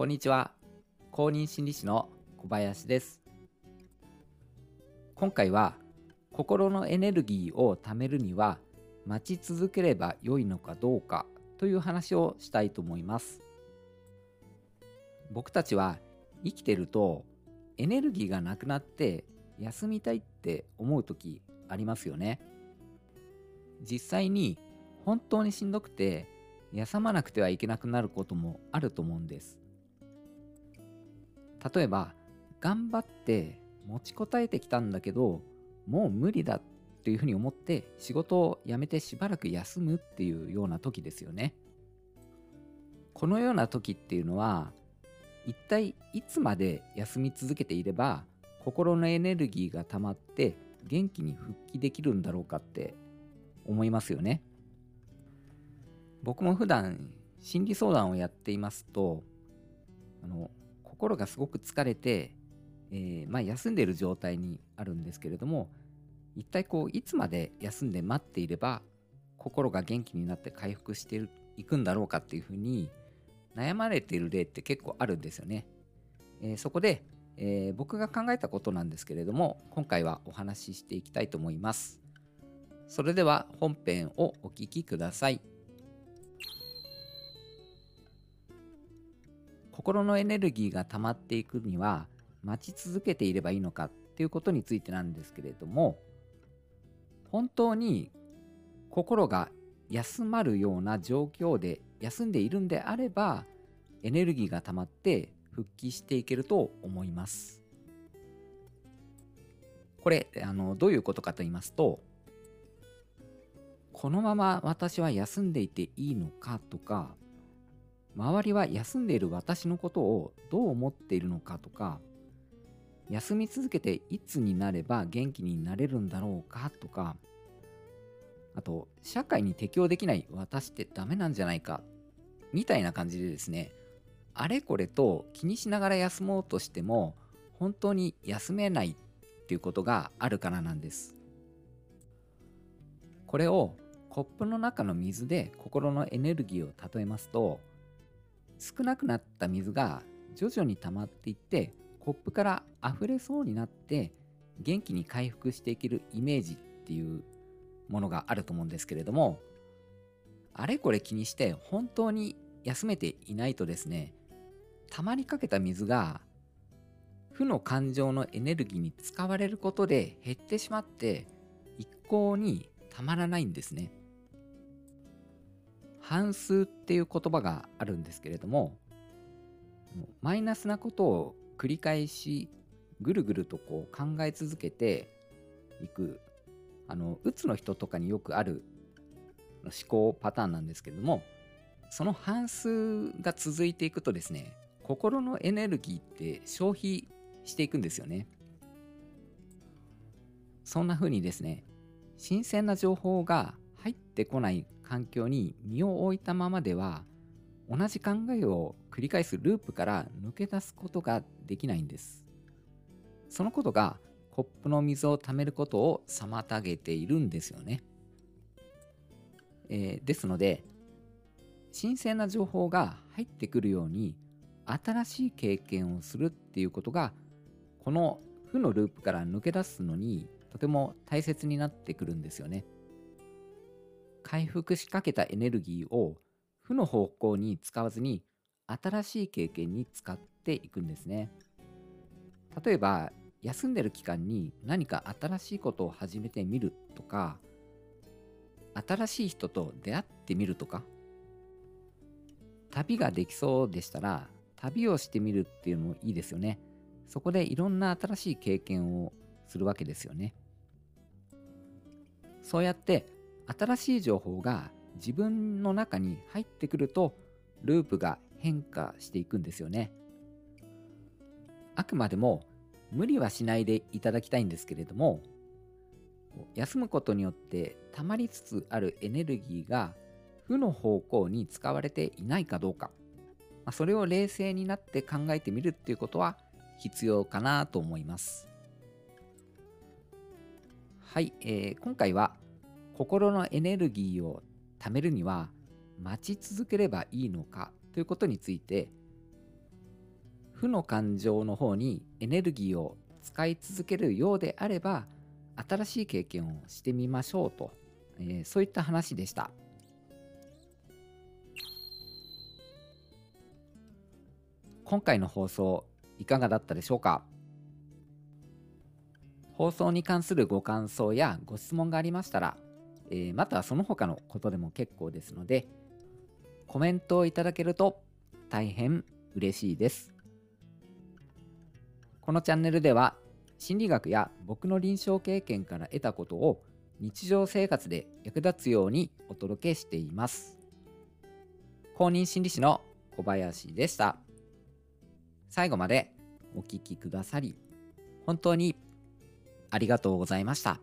こんにちは。公認心理師の小林です。今回は心のエネルギーを貯めるには待ち続ければ良いのかどうかという話をしたいと思います。僕たちは生きてるとエネルギーがなくなって休みたいって思う時ありますよね。実際に本当にしんどくて休まなくてはいけなくなることもあると思うんです。例えば頑張って持ちこたえてきたんだけどもう無理だっていうふうに思って仕事を辞めてしばらく休むっていうような時ですよね。このような時っていうのは一体いつまで休み続けていれば心のエネルギーが溜まって元気に復帰できるんだろうかって思いますよね。僕も普段心理相談をやっていますとあの心がすごく疲れて、えー、まあ、休んでいる状態にあるんですけれども一体こういつまで休んで待っていれば心が元気になって回復していくんだろうかっていうふうに悩まれている例って結構あるんですよね。えー、そこで、えー、僕が考えたことなんですけれども今回はお話ししていきたいと思います。それでは本編をお聴きください。心のエネルギーが溜まっていくには待ち続けていればいいのかっていうことについてなんですけれども本当に心が休まるような状況で休んでいるんであればエネルギーが溜まって復帰していけると思います。これあのどういうことかと言いますとこのまま私は休んでいていいのかとか周りは休んでいる私のことをどう思っているのかとか休み続けていつになれば元気になれるんだろうかとかあと社会に適応できない私ってダメなんじゃないかみたいな感じでですねあれこれと気にしながら休もうとしても本当に休めないっていうことがあるからなんです。これをコップの中の水で心のエネルギーを例えますと少なくなった水が徐々に溜まっていってコップから溢れそうになって元気に回復していけるイメージっていうものがあると思うんですけれどもあれこれ気にして本当に休めていないとですね溜まりかけた水が負の感情のエネルギーに使われることで減ってしまって一向にたまらないんですね。半数っていう言葉があるんですけれどもマイナスなことを繰り返しぐるぐるとこう考え続けていくあのうつの人とかによくある思考パターンなんですけれどもその半数が続いていくとですね心のエネルギーって消費していくんですよね。そんな風にですね新鮮な情報が入ってこない環境に身を置いたままでは同じ考えを繰り返すループから抜け出すことができないんですそのことがコップの水を溜めることを妨げているんですよね、えー、ですので新鮮な情報が入ってくるように新しい経験をするっていうことがこの負のループから抜け出すのにとても大切になってくるんですよね。回復しかけたエネルギーを負の方向に使わずに新しい経験に使っていくんですね。例えば休んでる期間に何か新しいことを始めてみるとか新しい人と出会ってみるとか旅ができそうでしたら旅をしてみるっていうのもいいですよね。そこでいろんな新しい経験をするわけですよね。そうやって新しい情報が自分の中に入ってくるとループが変化していくんですよね。あくまでも無理はしないでいただきたいんですけれども休むことによって溜まりつつあるエネルギーが負の方向に使われていないかどうか、まそれを冷静になって考えてみるっていうことは必要かなと思います。はい、えー、今回は心のエネルギーを貯めるには待ち続ければいいのかということについて負の感情の方にエネルギーを使い続けるようであれば新しい経験をしてみましょうと、えー、そういった話でした。今回の放送いかがだったでしょうか？放送に関するご感想やご質問がありましたら、えー、またはその他のことでも結構ですのでコメントをいただけると大変嬉しいです。このチャンネルでは心理学や僕の臨床経験から得たことを日常生活で役立つようにお届けしています。公認心理師の小林でした。最後までお聴きくださり本当にありがとうございました。